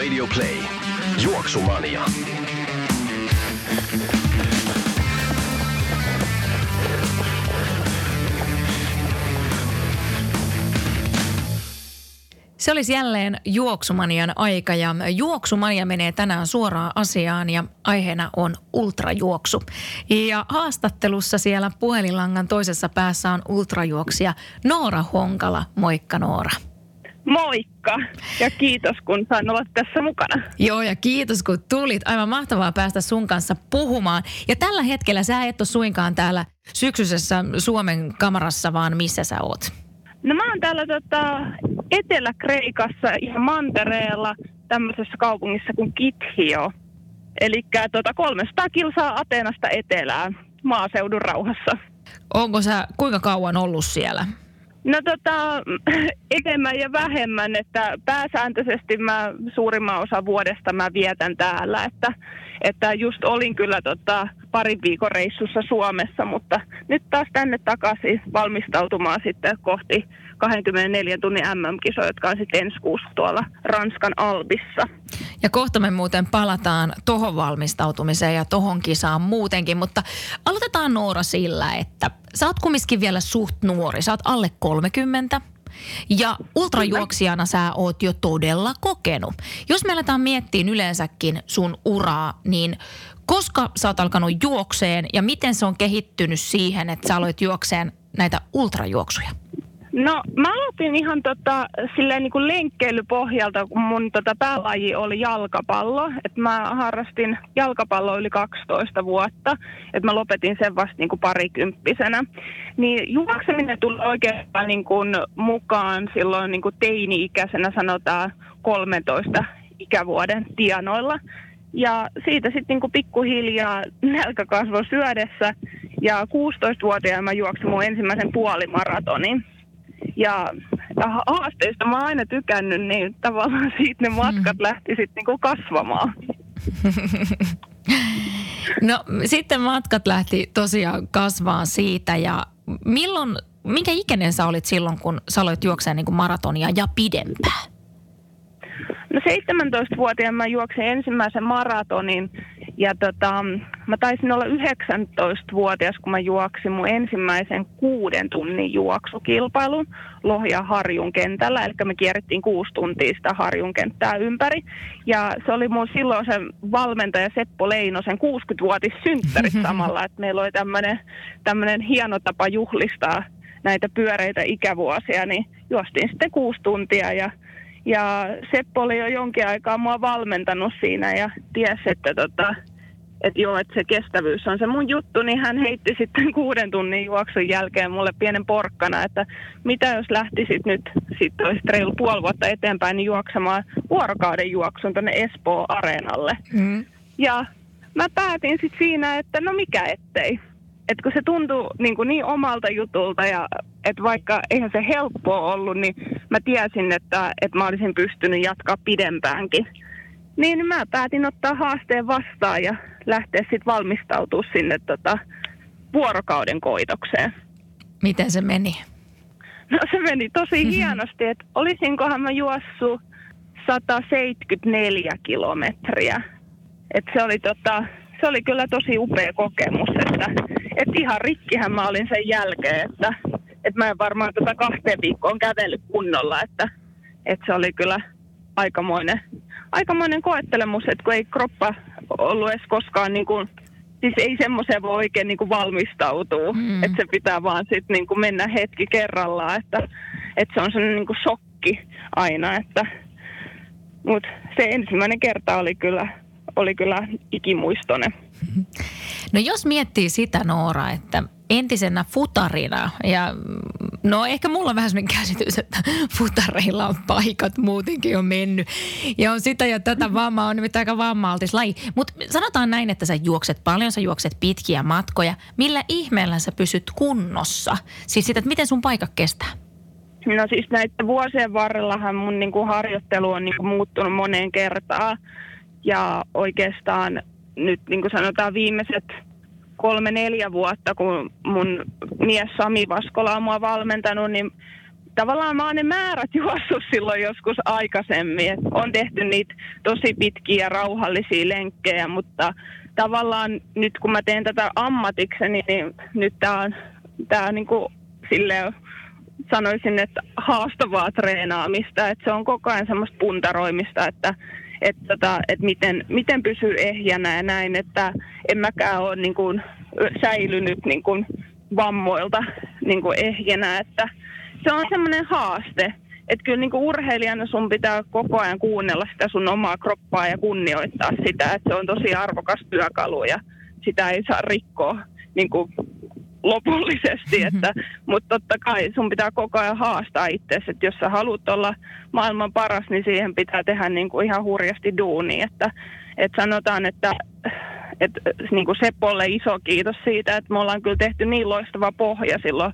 Radio Play. Juoksumania. Se olisi jälleen juoksumanian aika ja juoksumania menee tänään suoraan asiaan ja aiheena on ultrajuoksu. Ja haastattelussa siellä puhelinlangan toisessa päässä on ultrajuoksija Noora Honkala. Moikka Noora. Moikka ja kiitos kun sain olla tässä mukana. Joo ja kiitos kun tulit. Aivan mahtavaa päästä sun kanssa puhumaan. Ja tällä hetkellä sä et ole suinkaan täällä syksyisessä Suomen kamarassa, vaan missä sä oot? No mä oon täällä tota, Etelä-Kreikassa ihan mantereella tämmöisessä kaupungissa kuin Kithio. Eli tota 300 kilsaa Ateenasta etelään maaseudun rauhassa. Onko sä kuinka kauan ollut siellä? No tota, enemmän ja vähemmän, että pääsääntöisesti mä suurimman osa vuodesta mä vietän täällä, että, että just olin kyllä tota, parin viikon reissussa Suomessa, mutta nyt taas tänne takaisin valmistautumaan sitten kohti 24 tunnin MM-kisoja, jotka on sitten ensi kuussa tuolla Ranskan Albissa. Ja kohta me muuten palataan tohon valmistautumiseen ja tohon kisaan muutenkin, mutta aloitetaan Noora sillä, että sä oot kumminkin vielä suht nuori, sä oot alle 30. Ja ultrajuoksijana sä oot jo todella kokenut. Jos me aletaan miettiä yleensäkin sun uraa, niin koska sä oot alkanut juokseen ja miten se on kehittynyt siihen, että sä aloit juokseen näitä ultrajuoksuja? No mä aloitin ihan tota, silleen niin kuin lenkkeilypohjalta, kun mun tota päälaji oli jalkapallo. Et mä harrastin jalkapalloa yli 12 vuotta, että mä lopetin sen vasta niin kuin parikymppisenä. Niin juokseminen tuli oikeastaan niin kuin mukaan silloin niin kuin teini-ikäisenä sanotaan 13 ikävuoden tienoilla. Ja siitä sitten niinku pikkuhiljaa nälkä kasvoi syödessä. Ja 16-vuotiaana mä juoksin mun ensimmäisen puolimaratonin. Ja haasteista mä oon aina tykännyt, niin tavallaan siitä ne matkat mm. lähti sitten niinku kasvamaan. No sitten matkat lähti tosiaan kasvaa siitä ja milloin, minkä ikäinen sä olit silloin, kun sä aloit juokseen niin maratonia ja pidempää? No 17-vuotiaana mä juoksin ensimmäisen maratonin ja tota, mä taisin olla 19-vuotias, kun mä juoksin mun ensimmäisen kuuden tunnin juoksukilpailun Lohja Harjun kentällä. Eli me kierrettiin kuusi tuntia sitä Harjun kenttää ympäri. Ja se oli mun silloin se valmentaja Seppo Leinosen 60-vuotis synttärit samalla. Että meillä oli tämmöinen hieno tapa juhlistaa näitä pyöreitä ikävuosia, niin juostiin sitten kuusi tuntia ja ja Seppo oli jo jonkin aikaa mua valmentanut siinä ja tiesi, että tota, että joo, että se kestävyys on se mun juttu, niin hän heitti sitten kuuden tunnin juoksun jälkeen mulle pienen porkkana, että mitä jos lähtisit nyt sitten olisi reilu puoli vuotta eteenpäin niin juoksemaan vuorokauden juoksun tuonne Espoo-areenalle. Mm. Ja mä päätin sitten siinä, että no mikä ettei. Että kun se tuntui niin, kuin niin omalta jutulta ja että vaikka eihän se helppoa ollut, niin mä tiesin, että, että mä olisin pystynyt jatkaa pidempäänkin. Niin mä päätin ottaa haasteen vastaan ja lähteä sitten valmistautua sinne tota, vuorokauden koitokseen. Miten se meni? No se meni tosi mm-hmm. hienosti, että olisinkohan mä juossut 174 kilometriä. Et se, oli tota, se oli kyllä tosi upea kokemus, että et ihan rikkihän mä olin sen jälkeen, että et mä en varmaan tätä kahteen viikkoon kävellyt kunnolla, että et se oli kyllä aikamoinen, aikamoinen koettelemus, että kun ei kroppa ollut edes koskaan niin kuin, siis ei semmoiseen voi oikein niin kuin valmistautua, mm. että se pitää vaan sitten niin kuin mennä hetki kerrallaan, että, että se on sellainen niin kuin shokki aina, että mutta se ensimmäinen kerta oli kyllä, oli kyllä ikimuistoinen. No jos miettii sitä Noora, että entisenä futarina ja No ehkä mulla on vähän sellainen käsitys, että futareilla on paikat muutenkin on mennyt. Ja on sitä ja tätä vammaa, on nimittäin aika vammaaltis laji. Mutta sanotaan näin, että sä juokset paljon, sä juokset pitkiä matkoja. Millä ihmeellä sä pysyt kunnossa? Siis sitä, että miten sun paikka kestää? No siis näiden vuosien varrellahan mun niin kuin harjoittelu on niin kuin muuttunut moneen kertaan. Ja oikeastaan nyt niin kuin sanotaan viimeiset kolme-neljä vuotta, kun mun mies Sami Vaskola on mua valmentanut, niin tavallaan mä oon ne määrät juossut silloin joskus aikaisemmin. Et on tehty niitä tosi pitkiä rauhallisia lenkkejä, mutta tavallaan nyt kun mä teen tätä ammatikseni, niin nyt tää on, tää on niinku silleen sanoisin, että haastavaa treenaamista, että se on koko ajan semmoista puntaroimista, että että, tota, että miten, miten pysyy ehjänä ja näin, että en mäkään ole niin kuin, säilynyt niin kuin, vammoilta niin kuin ehjänä, että se on semmoinen haaste. Että kyllä niin kuin urheilijana sun pitää koko ajan kuunnella sitä sun omaa kroppaa ja kunnioittaa sitä, että se on tosi arvokas työkalu ja sitä ei saa rikkoa niin kuin lopullisesti, mm-hmm. että, mutta totta kai sun pitää koko ajan haastaa itseäsi, että jos sä haluat olla maailman paras, niin siihen pitää tehdä niin kuin ihan hurjasti duuni, että, että sanotaan, että että niin kuin Seppolle iso kiitos siitä, että me ollaan kyllä tehty niin loistava pohja silloin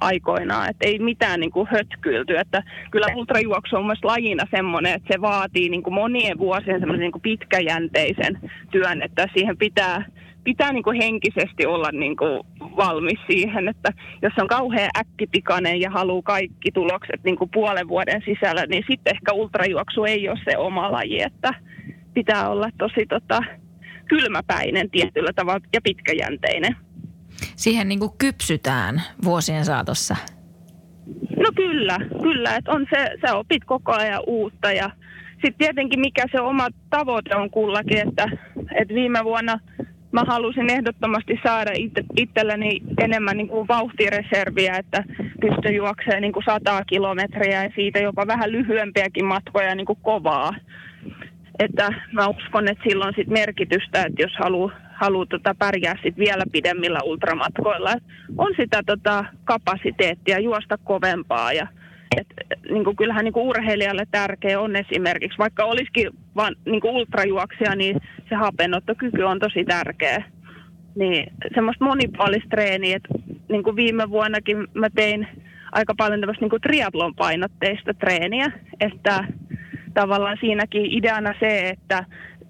aikoinaan, että ei mitään niin kuin hötkyilty, että kyllä ultrajuoksu on myös lajina semmoinen, että se vaatii niin kuin monien vuosien semmoisen niin kuin pitkäjänteisen työn, että siihen pitää pitää niin kuin henkisesti olla niin kuin valmis siihen, että jos on kauhean äkkipikainen ja haluaa kaikki tulokset niin kuin puolen vuoden sisällä, niin sitten ehkä ultrajuoksu ei ole se oma laji, että pitää olla tosi tota, kylmäpäinen tietyllä tavalla ja pitkäjänteinen. Siihen niin kuin kypsytään vuosien saatossa. No kyllä, kyllä. Että on se, sä opit koko ajan uutta ja sitten tietenkin mikä se oma tavoite on kullakin, että, että viime vuonna – mä halusin ehdottomasti saada itse, itselleni enemmän niin kuin vauhtireserviä, että pystyn juoksemaan niin kuin 100 kilometriä ja siitä jopa vähän lyhyempiäkin matkoja niin kuin kovaa. Että mä uskon, että silloin sit merkitystä, että jos haluaa halu tota pärjää sit vielä pidemmillä ultramatkoilla. On sitä tota kapasiteettia juosta kovempaa ja et, niin kuin kyllähän niin kuin urheilijalle tärkeä on esimerkiksi, vaikka olisikin vain niin kuin ultrajuoksija, niin se hapenottokyky on tosi tärkeä. Niin semmoista monipuolista treeniä, että niin kuin viime vuonnakin mä tein aika paljon tämmöistä niin kuin triatlon painotteista treeniä, että tavallaan siinäkin ideana se, että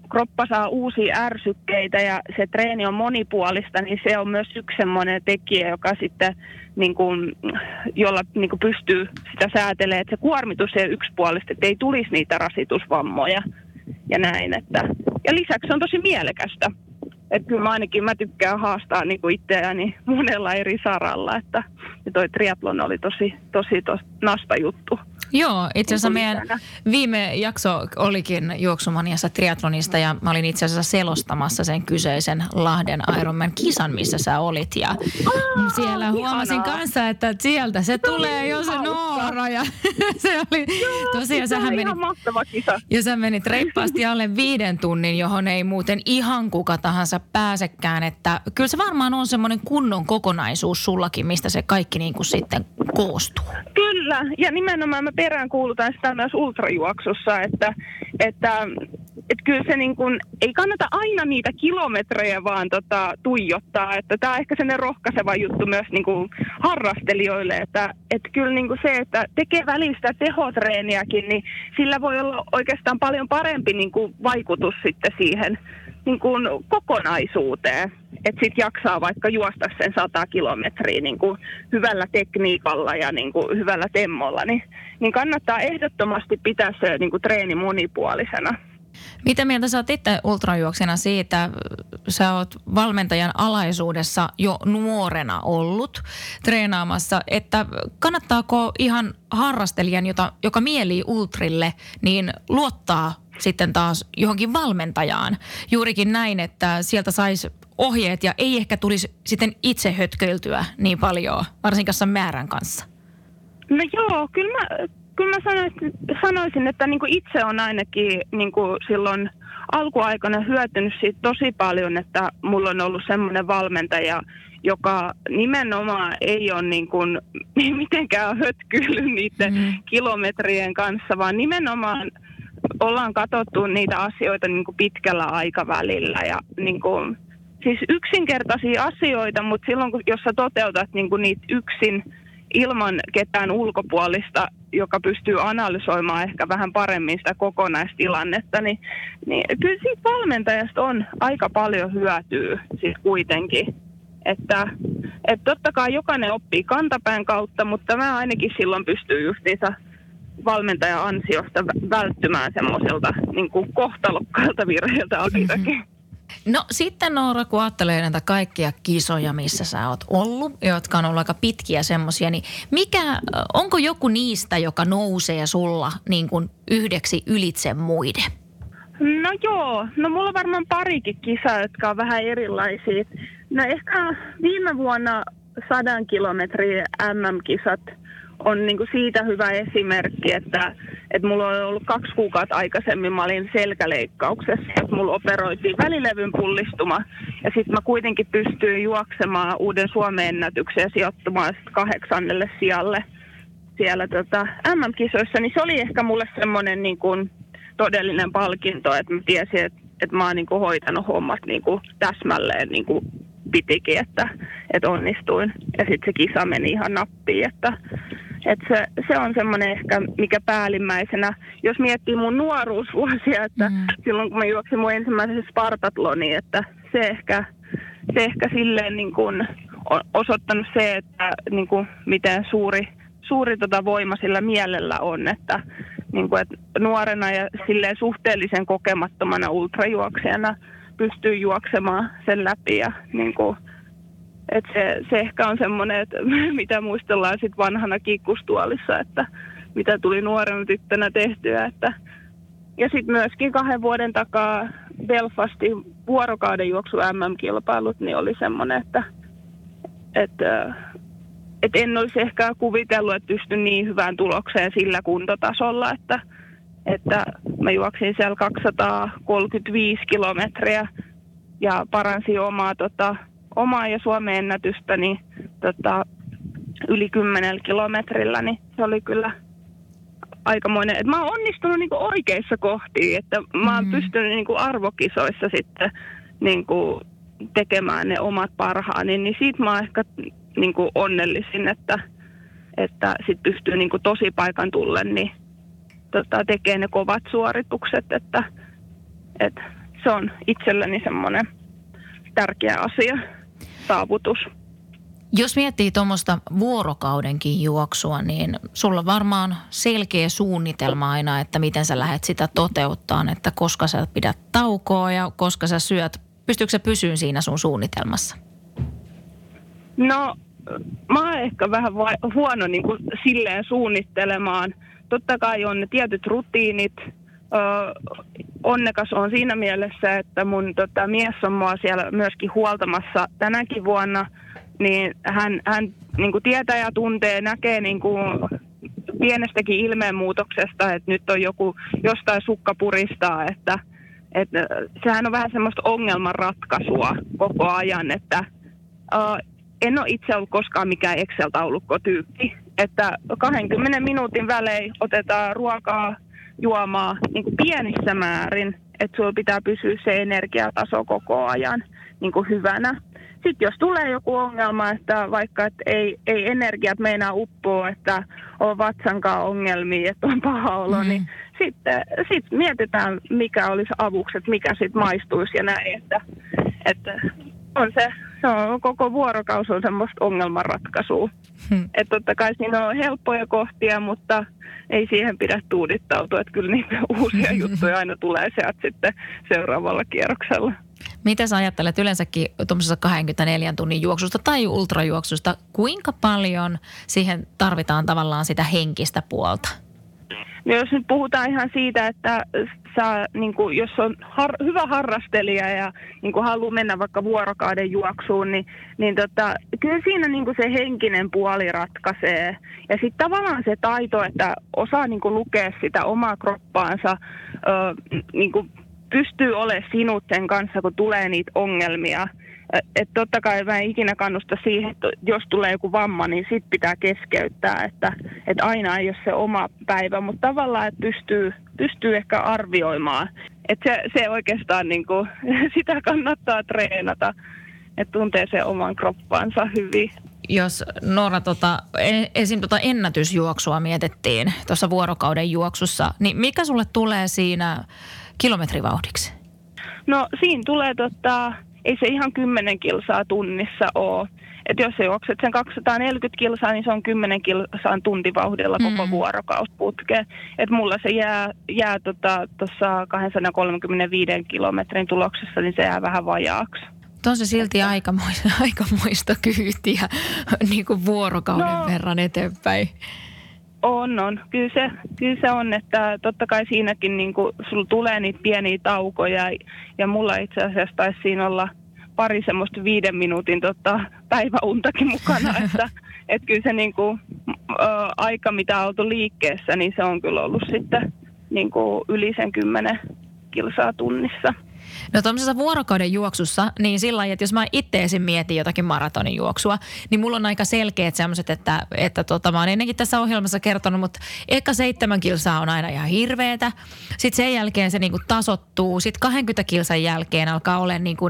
kroppa saa uusia ärsykkeitä ja se treeni on monipuolista, niin se on myös yksi semmoinen tekijä, joka sitten niin kuin, jolla niin kuin pystyy sitä säätelemään, että se kuormitus ei yksipuolista, että ei tulisi niitä rasitusvammoja ja näin. Että. Ja lisäksi se on tosi mielekästä. Että kyllä mä ainakin mä tykkään haastaa niin kuin itseäni monella eri saralla, että ja toi triatlon oli tosi, tosi tos, nasta juttu. Joo, itse asiassa meidän viime jakso olikin juoksumaniassa triatlonista ja mä olin itse asiassa selostamassa sen kyseisen Lahden Ironman kisan, missä sä olit. Ja Aa, siellä huomasin ihanaa. kanssa, että sieltä se, tulee jo se Noora ja se oli tosiaan sähän meni, kisa. Ja sä menit reippaasti alle viiden tunnin, johon ei muuten ihan kuka tahansa pääsekään. Että kyllä se varmaan on semmoinen kunnon kokonaisuus sullakin, mistä se kaikki niin kuin sitten koostuu. Kyllä, ja nimenomaan mä peräänkuulutan sitä myös ultrajuoksussa, että, että, että kyllä se niin kuin, ei kannata aina niitä kilometrejä vaan tota, tuijottaa, että tämä on ehkä sellainen rohkaiseva juttu myös niin kuin harrastelijoille, että, että kyllä niin kuin se, että tekee välistä tehotreeniäkin, niin sillä voi olla oikeastaan paljon parempi niin kuin vaikutus sitten siihen niin kuin kokonaisuuteen, että sitten jaksaa vaikka juosta sen 100 kilometriä niin kuin hyvällä tekniikalla ja niin kuin hyvällä temmolla, niin, niin kannattaa ehdottomasti pitää se niin kuin treeni monipuolisena. Mitä mieltä sä oot itse ultrajuoksena siitä, sä oot valmentajan alaisuudessa jo nuorena ollut treenaamassa, että kannattaako ihan harrastelijan, jota, joka mielii ultrille, niin luottaa sitten taas johonkin valmentajaan. Juurikin näin, että sieltä saisi ohjeet ja ei ehkä tulisi sitten itse hötköiltyä niin paljon, varsinkaan määrän kanssa. No joo, kyllä mä, kyllä mä sanoisin, sanoisin että niin kuin itse on ainakin niin kuin silloin alkuaikana hyötynyt siitä tosi paljon, että mulla on ollut semmoinen valmentaja, joka nimenomaan ei ole niin kuin mitenkään hötkyillyt niiden mm. kilometrien kanssa, vaan nimenomaan ollaan katsottu niitä asioita niin kuin pitkällä aikavälillä ja niin kuin, siis yksinkertaisia asioita, mutta silloin kun, jos sä toteutat niin kuin niitä yksin ilman ketään ulkopuolista, joka pystyy analysoimaan ehkä vähän paremmin sitä kokonaistilannetta, niin, niin kyllä siitä valmentajasta on aika paljon hyötyä siis kuitenkin. Että, että totta kai jokainen oppii kantapään kautta, mutta mä ainakin silloin pystyy justiinsa valmentajan ansiosta välttymään semmoisilta niin kohtalokkailta virheiltä alitakin. No sitten Noora, kun ajattelee näitä kaikkia kisoja, missä sä oot ollut, jotka on ollut aika pitkiä semmoisia, niin mikä, onko joku niistä, joka nousee sulla niin kuin yhdeksi ylitse muiden? No joo, no mulla on varmaan parikin kisaa, jotka on vähän erilaisia. No ehkä viime vuonna sadan kilometrin MM-kisat – on niin kuin siitä hyvä esimerkki, että, että mulla on ollut kaksi kuukautta aikaisemmin, mä olin selkäleikkauksessa, että mulla operoitiin välilevyn pullistuma. Ja sitten mä kuitenkin pystyin juoksemaan uuden Suomen ennätyksen ja sijoittumaan kahdeksannelle sijalle siellä tota, MM-kisoissa, niin se oli ehkä mulle semmoinen niin kuin todellinen palkinto, että mä tiesin, että, että mä oon niin kuin hoitanut hommat niin kuin täsmälleen niin kuin pitikin, että, että onnistuin. Ja sitten se kisa meni ihan nappiin, että, et se, se on semmoinen ehkä, mikä päällimmäisenä, jos miettii mun nuoruusvuosia, että mm. silloin kun mä juoksin mun ensimmäisen Spartatloni, että se ehkä, se ehkä silleen niin kuin on osoittanut se, että niin kuin miten suuri, suuri tota voima sillä mielellä on, että, niin kuin, että nuorena ja silleen suhteellisen kokemattomana ultrajuoksijana pystyy juoksemaan sen läpi ja niin kuin, et se, se ehkä on semmoinen, että mitä muistellaan sitten vanhana kikkustuolissa, että mitä tuli nuorena tyttönä tehtyä. Että, ja sitten myöskin kahden vuoden takaa Belfastin vuorokauden juoksu MM-kilpailut, niin oli semmoinen, että, että, että en olisi ehkä kuvitellut, että pystyn niin hyvään tulokseen sillä kuntotasolla, että, että mä juoksin siellä 235 kilometriä ja paransin omaa tota, omaa ja Suomen ennätystä niin, tota, yli 10 kilometrillä, niin se oli kyllä aikamoinen. Et mä oon onnistunut niinku oikeissa kohtiin, että mä oon mm. pystynyt niinku arvokisoissa sitten niinku tekemään ne omat parhaani, niin siitä mä oon ehkä niinku onnellisin, että, että sit pystyy niinku tosi paikan tullen niin tota, tekemään ne kovat suoritukset, että, että se on itselleni semmoinen tärkeä asia saavutus. Jos miettii tuommoista vuorokaudenkin juoksua, niin sulla varmaan selkeä suunnitelma aina, että miten sä lähdet sitä toteuttaa, että koska sä pidät taukoa ja koska sä syöt. Pystyykö sä pysyyn siinä sun suunnitelmassa? No, mä oon ehkä vähän vai- huono niin kuin silleen suunnittelemaan. Totta kai on ne tietyt rutiinit, onnekas on siinä mielessä, että mun tota, mies on mua siellä myöskin huoltamassa tänäkin vuonna, niin hän, hän niin kuin tietää ja tuntee, näkee niin kuin pienestäkin ilmeenmuutoksesta, että nyt on joku jostain sukka puristaa, että, että sehän on vähän semmoista ongelmanratkaisua koko ajan, että uh, en ole itse ollut koskaan mikään Excel-taulukkotyyppi, että 20 minuutin välein otetaan ruokaa, juomaa niin kuin pienissä määrin, että sulla pitää pysyä se energiataso koko ajan niin kuin hyvänä. Sitten jos tulee joku ongelma, että vaikka että ei, ei energiat meinaa uppoa, että on vatsankaan ongelmia, että on paha olo, mm. niin sitten sit mietitään, mikä olisi avukset, mikä sitten maistuisi ja näin. Että, että on se, se on, koko vuorokausi on semmoista ongelmanratkaisua. Hmm. Että totta kai siinä on helppoja kohtia, mutta ei siihen pidä tuudittautua, että kyllä niitä uusia juttuja aina tulee sieltä sitten seuraavalla kierroksella. Mitä sä ajattelet yleensäkin tuommoisessa 24 tunnin juoksusta tai ultrajuoksusta, kuinka paljon siihen tarvitaan tavallaan sitä henkistä puolta? No jos nyt puhutaan ihan siitä, että saa, niin kuin, jos on har, hyvä harrastelija ja niin kuin haluaa mennä vaikka vuorokauden juoksuun, niin, niin tota, kyllä siinä niin kuin se henkinen puoli ratkaisee. Ja sitten tavallaan se taito, että osaa niin kuin lukea sitä omaa kroppaansa, ö, niin kuin pystyy olemaan sinut sen kanssa, kun tulee niitä ongelmia. Että totta kai mä en ikinä kannusta siihen, että jos tulee joku vamma, niin sit pitää keskeyttää, että, että aina ei ole se oma päivä, mutta tavallaan, että pystyy, pystyy ehkä arvioimaan. Että se, se oikeastaan niin kuin, sitä kannattaa treenata, että tuntee sen oman kroppansa hyvin. Jos Noora tota, e, esim. Tota ennätysjuoksua mietittiin tuossa vuorokauden juoksussa, niin mikä sulle tulee siinä kilometrivauhdiksi? No siinä tulee tota, ei se ihan 10 kilsaa tunnissa ole. Että jos juokset sen 240 kilsaa, niin se on 10 kilsaan tuntivauhdilla koko mm. vuorokaus putkeen. Että mulla se jää, jää tuossa tota, 235 kilometrin tuloksessa, niin se jää vähän vajaaksi. On se silti aikamoista, aikamoista kyytiä niin kuin vuorokauden no, verran eteenpäin. On, on. Kyllä se, kyllä se on, että totta kai siinäkin niin kuin, sulla tulee niitä pieniä taukoja ja mulla itse asiassa taisi siinä olla pari semmoista viiden minuutin tota, päiväuntakin mukana, että et kyllä se niin kuin, ö, aika, mitä on oltu liikkeessä, niin se on kyllä ollut sitten niin kuin yli sen kymmenen kilsaa tunnissa. No tuollaisessa vuorokauden juoksussa, niin sillä lailla, että jos mä itse esim. mietin jotakin maratonin juoksua, niin mulla on aika selkeät semmoiset, että, että tota, mä oon ennenkin tässä ohjelmassa kertonut, mutta eka seitsemän kilsaa on aina ihan hirveetä. Sitten sen jälkeen se niinku tasottuu. Sitten 20 kilsan jälkeen alkaa olla niinku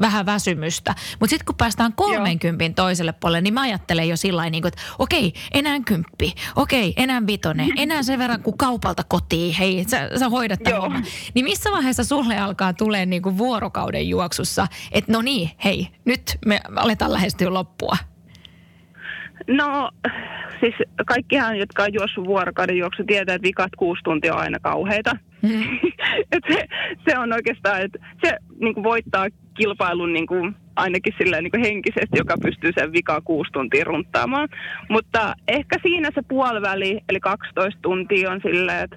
vähän väsymystä. Mutta sitten kun päästään 30 Joo. toiselle puolelle, niin mä ajattelen jo sillä niin että okei, enää kymppi, okei, enää vitonen, enää sen verran kuin kaupalta kotiin, hei, sä, sä hoidat tämän Niin missä vaiheessa sulle alkaa tulee niin kuin vuorokauden juoksussa, että no niin, hei, nyt me aletaan lähestyä loppua? No siis kaikkihan, jotka on juossut vuorokauden juoksu, tietää, että vikat kuusi tuntia on aina kauheita. Mm. se, se on oikeastaan, että se niin kuin voittaa kilpailun niin kuin, ainakin silleen niin kuin henkisesti, joka pystyy sen vika kuusi tuntia runttaamaan. Mutta ehkä siinä se puoliväli, eli 12 tuntia on silleen, että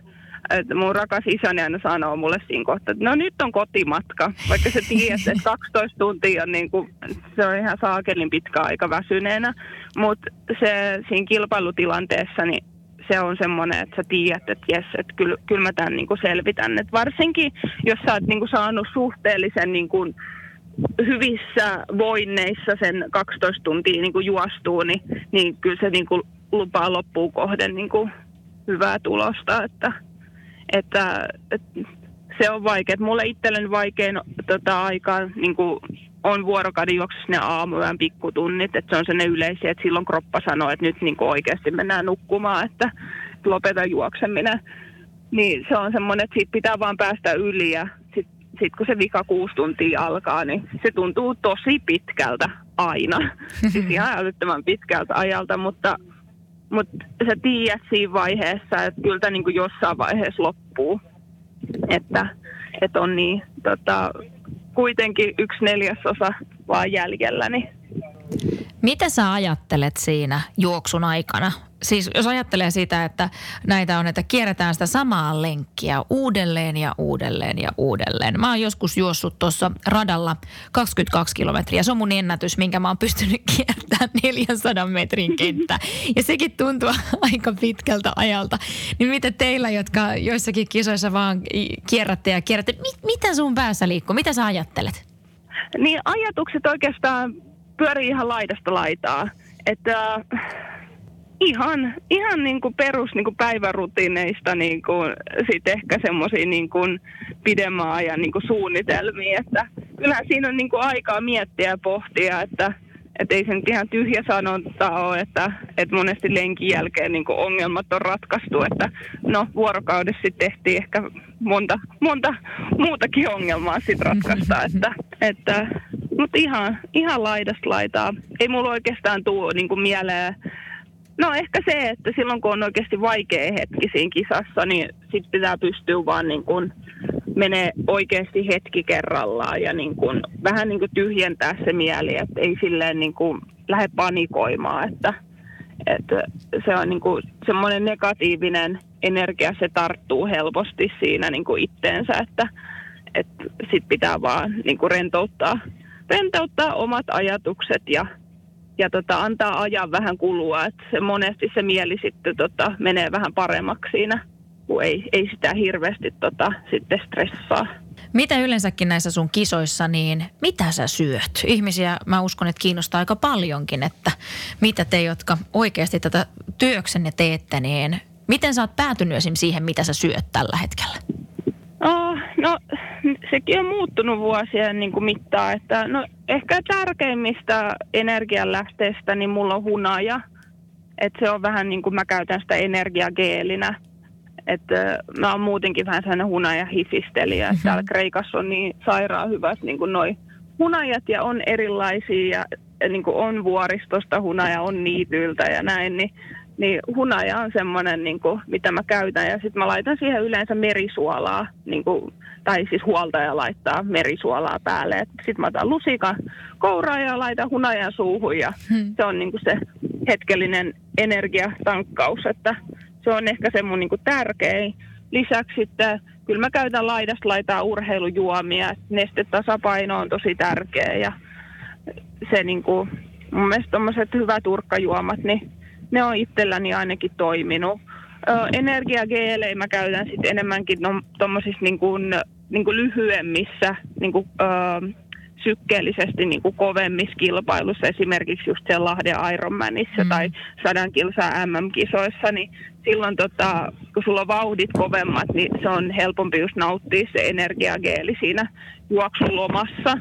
että mun rakas isäni aina sanoo mulle siinä kohtaa, että no nyt on kotimatka, vaikka se tiedät, että 12 tuntia on niin kuin, se on ihan saakelin pitkä aika väsyneenä, mutta se siinä kilpailutilanteessa, niin se on semmoinen, että sä tiedät, että jes, että kyllä, kyllä mä tämän niin kuin selvitän. Et varsinkin, jos sä oot niin kuin saanut suhteellisen niin kuin hyvissä voinneissa sen 12 tuntia niin kuin juostuu, niin, niin kyllä se niin kuin lupaa loppuun kohden niin kuin hyvää tulosta. Että, että, että se on vaikea. Mulle itselleni vaikein tota, aika niin kuin on vuorokauden juoksussa ne aamuyön pikkutunnit, että se on sellainen yleisiä, että silloin kroppa sanoo, että nyt niin kuin oikeasti mennään nukkumaan, että lopeta juokseminen. Niin se on semmoinen, että siitä pitää vaan päästä yli ja sitten sit kun se vika kuusi tuntia alkaa, niin se tuntuu tosi pitkältä aina. siis ihan älyttömän pitkältä ajalta, mutta, mutta sä tiedät siinä vaiheessa, että kyllä tämä kuin jossain vaiheessa loppuu. Että, että on niin tota, kuitenkin yksi neljäsosa vaan jäljellä. Niin. Mitä sä ajattelet siinä juoksun aikana? Siis jos ajattelee sitä, että näitä on, että kierretään sitä samaa lenkkiä uudelleen ja uudelleen ja uudelleen. Mä oon joskus juossut tuossa radalla 22 kilometriä. Se on mun ennätys, minkä mä oon pystynyt kiertämään 400 metrin kenttä. Ja sekin tuntuu aika pitkältä ajalta. Niin mitä teillä, jotka joissakin kisoissa vaan kierrätte ja kierrätte, mitä sun päässä liikkuu? Mitä sä ajattelet? Niin ajatukset oikeastaan pyörii ihan laidasta laitaa. Että äh, ihan, ihan niin kuin perus niin kuin päivärutiineista niin kuin, sit ehkä semmoisia niin kuin pidemmän ajan niin kuin suunnitelmia. Että kyllähän siinä on niin kuin aikaa miettiä ja pohtia, että että ei se nyt ihan tyhjä sanonta ole, että, että monesti lenkin jälkeen niin ongelmat on ratkaistu, että no vuorokaudessa sitten tehtiin ehkä monta, monta muutakin ongelmaa sitten ratkaista, että, että mutta ihan, ihan laidasta laitaa. Ei mulla oikeastaan tule niin mieleen No ehkä se, että silloin kun on oikeasti vaikea hetki siinä kisassa, niin sit pitää pystyä vaan niin kuin menee oikeasti hetki kerrallaan ja niin kuin, vähän niin kuin tyhjentää se mieli, että ei silleen niin kuin lähde panikoimaan, että, että se on niin kuin semmoinen negatiivinen energia, se tarttuu helposti siinä niin kuin itteensä, että, että sit pitää vaan niin kuin rentouttaa, rentouttaa omat ajatukset ja ja tota, antaa ajan vähän kulua, että se monesti se mieli sitten tota, menee vähän paremmaksi siinä, kun ei, ei sitä hirveästi tota, sitten stressaa. Mitä yleensäkin näissä sun kisoissa, niin mitä sä syöt? Ihmisiä mä uskon, että kiinnostaa aika paljonkin, että mitä te, jotka oikeasti tätä työksenne teette, niin miten sä oot päätynyt siihen, mitä sä syöt tällä hetkellä? Oh, no sekin on muuttunut vuosien niin kuin mittaa, että no ehkä tärkeimmistä energianlähteistä niin mulla on hunaja, että se on vähän niin kuin mä käytän sitä energiageelinä että mä oon muutenkin vähän sellainen hunaja hifistelijä. Mm-hmm. Täällä Kreikassa on niin sairaan hyvät niin kuin noi hunajat ja on erilaisia ja, ja niin kuin on vuoristosta hunaja, on niityltä ja näin, niin, niin hunaja on semmoinen, niin kuin, mitä mä käytän ja sitten mä laitan siihen yleensä merisuolaa, niin kuin, tai siis huoltaja laittaa merisuolaa päälle. Sitten mä otan lusikan kouraa ja laitan hunajan suuhun ja hmm. se on niin kuin se hetkellinen energiatankkaus, että se on ehkä se mun niin kuin tärkein. Lisäksi sitten kyllä mä käytän laidasta laitaa urheilujuomia. Nestetasapaino on tosi tärkeä ja se niin kuin, mun mielestä tommoset hyvät urkkajuomat, niin ne on itselläni ainakin toiminut. Energiageelejä mä käytän sitten enemmänkin no, tuommoisissa niin kuin, niin kuin lyhyemmissä niin kuin, ö, sykkeellisesti niin kuin kovemmissa kilpailuissa, esimerkiksi just siellä Lahden Ironmanissa mm. tai sadan kilsaa MM-kisoissa, niin silloin tota, kun sulla on vauhdit kovemmat, niin se on helpompi just nauttia se energiageeli siinä juoksulomassa.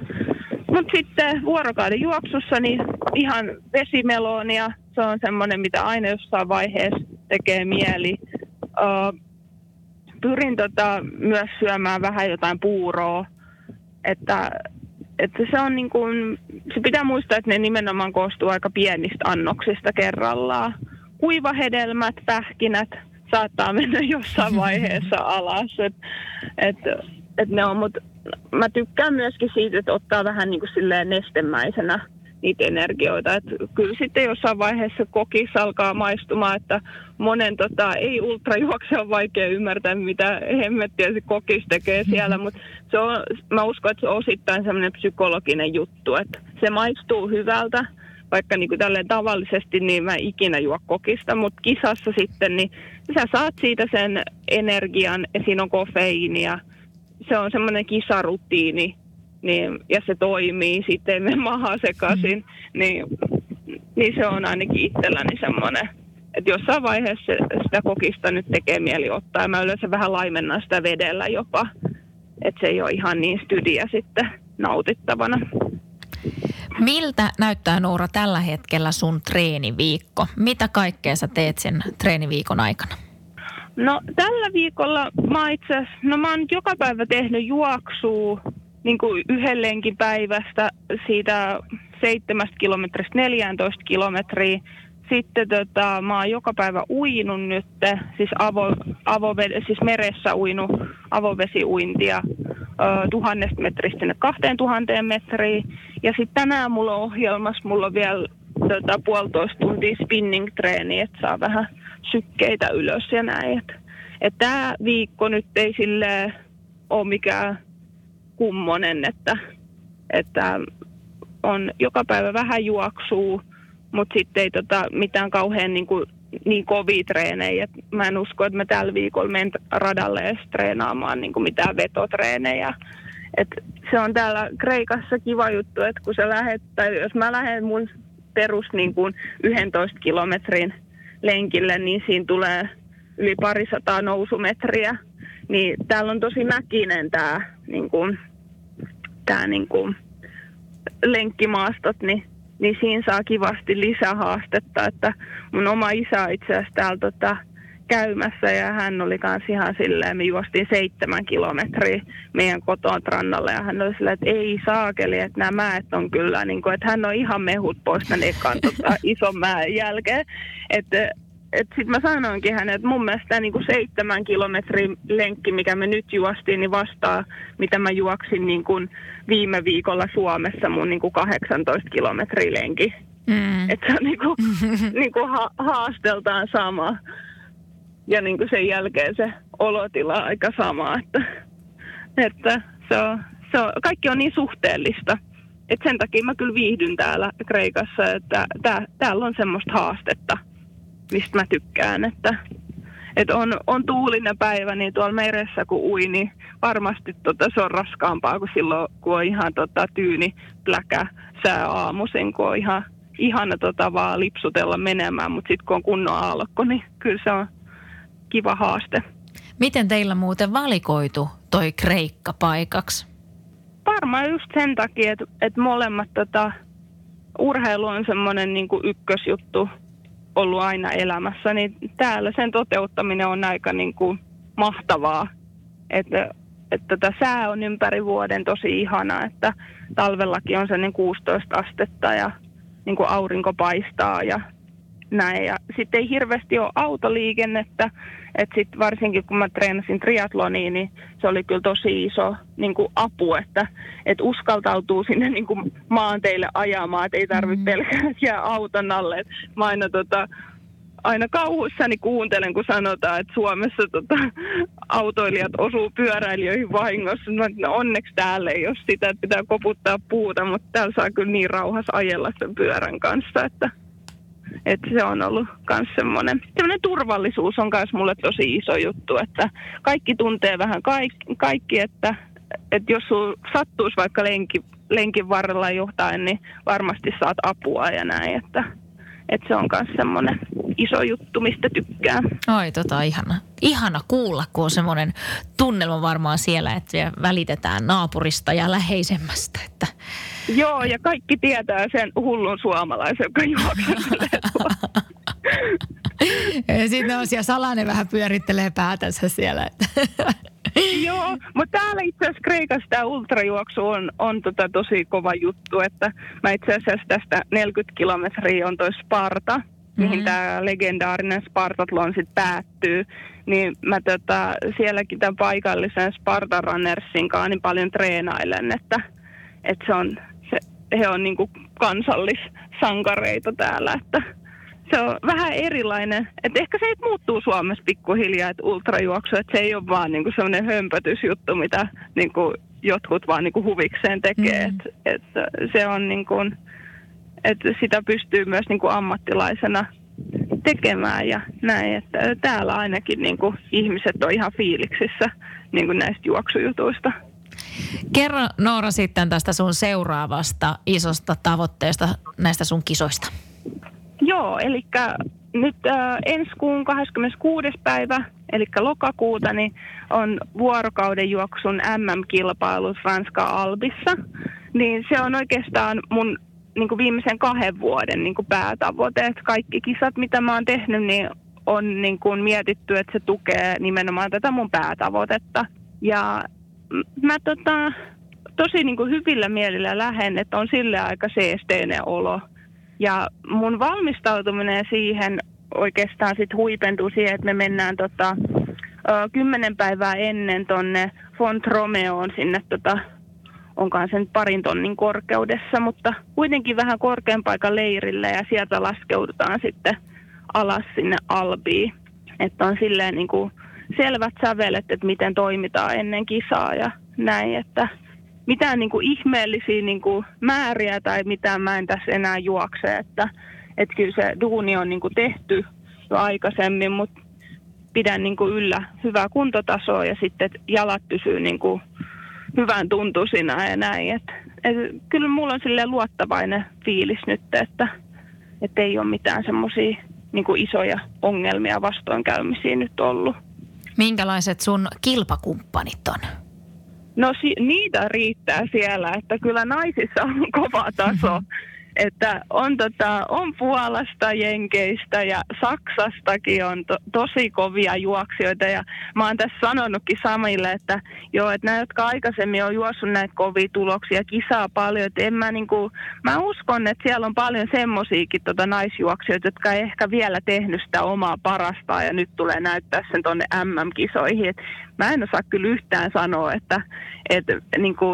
Mutta sitten vuorokauden juoksussa niin ihan vesimelonia, se on semmoinen, mitä aina jossain vaiheessa tekee mieli. Uh, pyrin tota myös syömään vähän jotain puuroa, että että se on niin kuin, se pitää muistaa, että ne nimenomaan koostuu aika pienistä annoksista kerrallaan. Kuivahedelmät, pähkinät saattaa mennä jossain vaiheessa alas. Et, et, et ne on, mut mä tykkään myöskin siitä, että ottaa vähän niin kuin silleen nestemäisenä niitä energioita. Et kyllä sitten jossain vaiheessa kokis alkaa maistumaan, että monen tota, ei ultrajuokse on vaikea ymmärtää, mitä hemmettiä se kokis tekee siellä, mutta se on, mä uskon, että se on osittain semmoinen psykologinen juttu, että se maistuu hyvältä, vaikka niin kuin tälleen tavallisesti niin mä ikinä juo kokista, mutta kisassa sitten, niin sä saat siitä sen energian ja siinä on kofeiinia. Se on semmoinen kisarutiini, niin, ja se toimii, sitten mene maha sekaisin, mm. niin, niin se on ainakin itselläni semmoinen, että jossain vaiheessa sitä kokista nyt tekee mieli ottaa, ja mä yleensä vähän laimennan sitä vedellä jopa, että se ei ole ihan niin stydiä sitten nautittavana. Miltä näyttää Noora tällä hetkellä sun treeniviikko? Mitä kaikkea sä teet sen treeniviikon aikana? No tällä viikolla mä itse no mä oon joka päivä tehnyt juoksua niin kuin yhden päivästä siitä seitsemästä kilometristä 14 kilometriä. Sitten tota, mä oon joka päivä uinut nyt, siis, avo, avoved, siis meressä uinut avovesiuintia tuhannesta metristä sinne kahteen tuhanteen metriin. Ja sitten tänään mulla on ohjelmassa, mulla on vielä tota, puolitoista tuntia spinning-treeni, että saa vähän sykkeitä ylös ja näin. Että et tämä viikko nyt ei sille ole mikään kummonen, että, että on joka päivä vähän juoksuu, mutta sitten ei tota mitään kauhean niin, kuin, niin kovia treenejä. Mä en usko, että mä tällä viikolla menen radalle edes treenaamaan niin kuin mitään vetotreenejä. Et se on täällä Kreikassa kiva juttu, että kun sä lähet, tai jos mä lähden mun perus niin kuin 11 kilometrin lenkille, niin siinä tulee yli parisataa nousumetriä. Niin täällä on tosi mäkinen tämä niin kuin, tämä niin kuin lenkkimaastot, niin, niin siinä saa kivasti lisähaastetta. Että mun oma isä itse asiassa täällä tota, käymässä ja hän oli kanssa ihan silleen, me juostiin seitsemän kilometriä meidän kotoon rannalle ja hän oli silleen, että ei saakeli, että nämä mäet on kyllä, niin kuin, että hän on ihan mehut pois tämän ekan tota, ison mäen jälkeen. Että sitten mä sanoinkin hänelle, että mun mielestä tämä niinku seitsemän kilometrin lenkki, mikä me nyt juostiin, niin vastaa, mitä mä juoksin niinku viime viikolla Suomessa mun niinku 18 kilometrin lenki. Mm. Että se on niinku, niinku ha- haasteltaan sama. Ja niinku sen jälkeen se olotila on aika sama. Että, että se on, se on, kaikki on niin suhteellista. Et sen takia mä kyllä viihdyn täällä Kreikassa, että tää, täällä on semmoista haastetta – mistä mä tykkään. Että, et on, on tuulinen päivä, niin tuolla meressä kun ui, niin varmasti tota, se on raskaampaa kuin silloin, kun on ihan tota, tyyni pläkä sää aamuisin, kun on ihan ihana tota, vaan lipsutella menemään, mutta sitten kun on kunnon aallokko, niin kyllä se on kiva haaste. Miten teillä muuten valikoitu toi Kreikka paikaksi? Varmaan just sen takia, että, että molemmat tota, urheilu on semmoinen niin ykkösjuttu ollut aina elämässä, niin täällä sen toteuttaminen on aika niin kuin mahtavaa. Että, että tätä sää on ympäri vuoden tosi ihana, että talvellakin on sen 16 astetta ja niin kuin aurinko paistaa ja näin. Ja sitten ei hirveästi ole autoliikennettä, että sitten varsinkin kun mä treenasin triatloniin, niin se oli kyllä tosi iso niin kuin apu, että, että uskaltautuu sinne niin kuin maanteille ajamaan, että ei tarvitse mm. pelkää jää auton alle. Et mä aina, tota, aina kauhuissani kuuntelen, kun sanotaan, että Suomessa tota, autoilijat osuu pyöräilijöihin vahingossa. No, onneksi täällä ei ole sitä, että pitää koputtaa puuta, mutta täällä saa kyllä niin rauhas ajella sen pyörän kanssa, että että se on ollut myös semmoinen, semmoinen turvallisuus on myös mulle tosi iso juttu, että kaikki tuntee vähän kaikki, kaikki että, että jos sulla sattuisi vaikka lenki, lenkin varrella jotain, niin varmasti saat apua ja näin, että, että se on myös semmoinen iso juttu, mistä tykkää. Oi, tota ihana. Ihana kuulla, kun on semmoinen tunnelma varmaan siellä, että välitetään naapurista ja läheisemmästä. Että... Joo, ja kaikki tietää sen hullun suomalaisen, joka juoksee Sitten on siellä salainen vähän pyörittelee päätänsä siellä. Joo, mutta täällä itse asiassa Kreikassa tämä ultrajuoksu on, on tota tosi kova juttu, että mä itse asiassa tästä 40 kilometriä on toi Sparta, mihin mm-hmm. tämä legendaarinen Spartatlon sitten päättyy, niin mä tota, sielläkin tämän paikallisen Sparta Runnersin kanssa niin paljon treenailen, että, että se on, se, he on niinku kansallissankareita täällä, että se on vähän erilainen. Et ehkä se muuttuu Suomessa pikkuhiljaa, että ultrajuoksu, että se ei ole vaan niinku sellainen hömpötysjuttu, mitä niinku jotkut vaan niinku huvikseen tekee. Mm. Et, et se on niinku, että sitä pystyy myös niin kuin ammattilaisena tekemään ja näin, että täällä ainakin niin kuin ihmiset on ihan fiiliksissä niin kuin näistä juoksujutuista. Kerro Noora sitten tästä sun seuraavasta isosta tavoitteesta näistä sun kisoista. Joo, eli nyt äh, ensi kuun 26. päivä, eli lokakuuta, niin on vuorokauden juoksun MM-kilpailu Ranska Albissa. Niin se on oikeastaan mun niin viimeisen kahden vuoden niin päätavoite. Että kaikki kisat, mitä mä oon tehnyt, niin on niin kuin mietitty, että se tukee nimenomaan tätä mun päätavoitetta. Ja mä tota, tosi niin kuin hyvillä mielillä lähden, että on sille aika seesteinen olo. Ja mun valmistautuminen siihen oikeastaan sit huipentuu siihen, että me mennään tota, kymmenen päivää ennen tonne Font Romeoon sinne tota, onkaan sen parin tonnin korkeudessa, mutta kuitenkin vähän korkean paikan leirille ja sieltä laskeudutaan sitten alas sinne Albiin. Että on silleen niin kuin selvät sävelet, että miten toimitaan ennen kisaa ja näin, että mitään niin kuin ihmeellisiä niin kuin määriä tai mitään mä en tässä enää juokse, että, että kyllä se duuni on niin kuin tehty jo aikaisemmin, mutta pidän niin kuin yllä hyvää kuntotasoa ja sitten että jalat pysyy niin kuin hyvän tuntuisina ja näin. Et, et, kyllä mulla on sille luottavainen fiilis nyt, että et ei ole mitään semmoisia niin isoja ongelmia vastoinkäymisiä nyt ollut. Minkälaiset sun kilpakumppanit on? No si- niitä riittää siellä, että kyllä naisissa on kova taso. Että on, tota, on Puolasta, Jenkeistä ja Saksastakin on to, tosi kovia juoksijoita ja mä oon tässä sanonutkin Samille, että joo, että nämä, jotka aikaisemmin on juossut näitä kovia tuloksia, kisaa paljon, että en mä niinku, mä uskon, että siellä on paljon semmosiakin tota naisjuoksijoita, jotka ei ehkä vielä tehnyt sitä omaa parastaan ja nyt tulee näyttää sen tonne MM-kisoihin. Et mä en osaa kyllä yhtään sanoa, että, että niinku,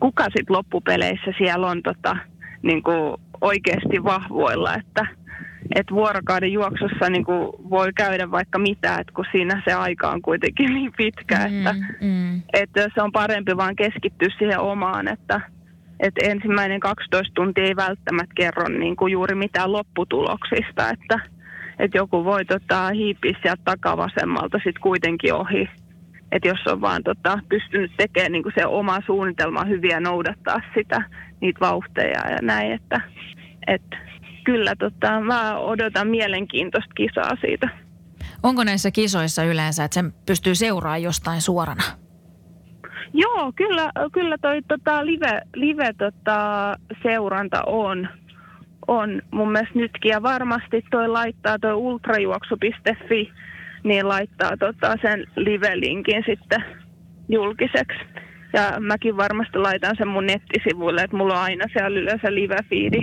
kuka sitten loppupeleissä siellä on tota, niin kuin oikeasti vahvoilla, että, että vuorokauden juoksussa niin kuin voi käydä vaikka mitä, että kun siinä se aika on kuitenkin niin pitkä, mm, että, mm. että se on parempi vaan keskittyä siihen omaan, että, että ensimmäinen 12 tuntia ei välttämättä kerro niin kuin juuri mitään lopputuloksista, että, että joku voi tota, hiipiä sieltä takavasemmalta sitten kuitenkin ohi. Että jos on vaan tota, pystynyt tekemään niin se oma suunnitelma hyviä noudattaa sitä, niitä vauhteja ja näin, että et, kyllä tota, mä odotan mielenkiintoista kisaa siitä. Onko näissä kisoissa yleensä, että sen pystyy seuraamaan jostain suorana? Joo, kyllä, kyllä toi tota, live, live tota, seuranta on, on mun mielestä nytkin. Ja varmasti toi laittaa toi ultrajuoksu.fi, niin laittaa tota, sen live-linkin sitten julkiseksi. Ja mäkin varmasti laitan sen mun nettisivuille, että mulla on aina siellä yleensä live-fiidi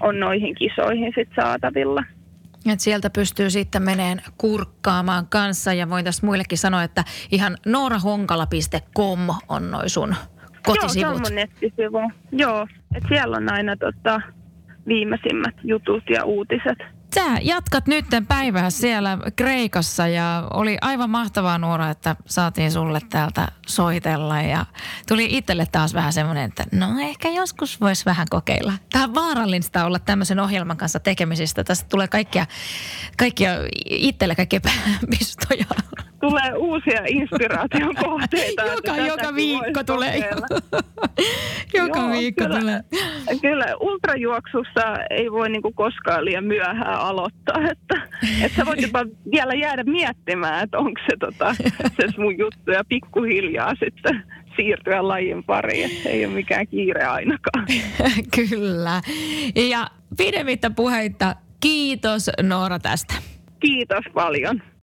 on noihin kisoihin sitten saatavilla. Et sieltä pystyy sitten meneen kurkkaamaan kanssa ja voin tässä muillekin sanoa, että ihan noorahonkala.com on noin sun kotisivut. Joo, se on mun nettisivu. Joo, että siellä on aina tota, viimeisimmät jutut ja uutiset. Sä jatkat nytten päivää siellä Kreikassa ja oli aivan mahtavaa Nuora, että saatiin sulle täältä soitella ja tuli itselle taas vähän semmoinen, että no ehkä joskus voisi vähän kokeilla. Tämä on vaarallista olla tämmöisen ohjelman kanssa tekemisistä. Tästä tulee kaikkia, kaikkia itselle kaikkia pistoja. Tulee uusia inspiraation kohteita. joka, joka viikko tulee. joka Joo, viikko kyllä, tulee. Kyllä, ultrajuoksussa ei voi niinku koskaan liian myöhään aloittaa. Että, että sä voit jopa vielä jäädä miettimään, että onko se, tota, se mun juttu ja pikkuhiljaa sitten siirtyä lajin pariin. Ei ole mikään kiire ainakaan. Kyllä. Ja pidemmittä puheita, kiitos Noora tästä. Kiitos paljon.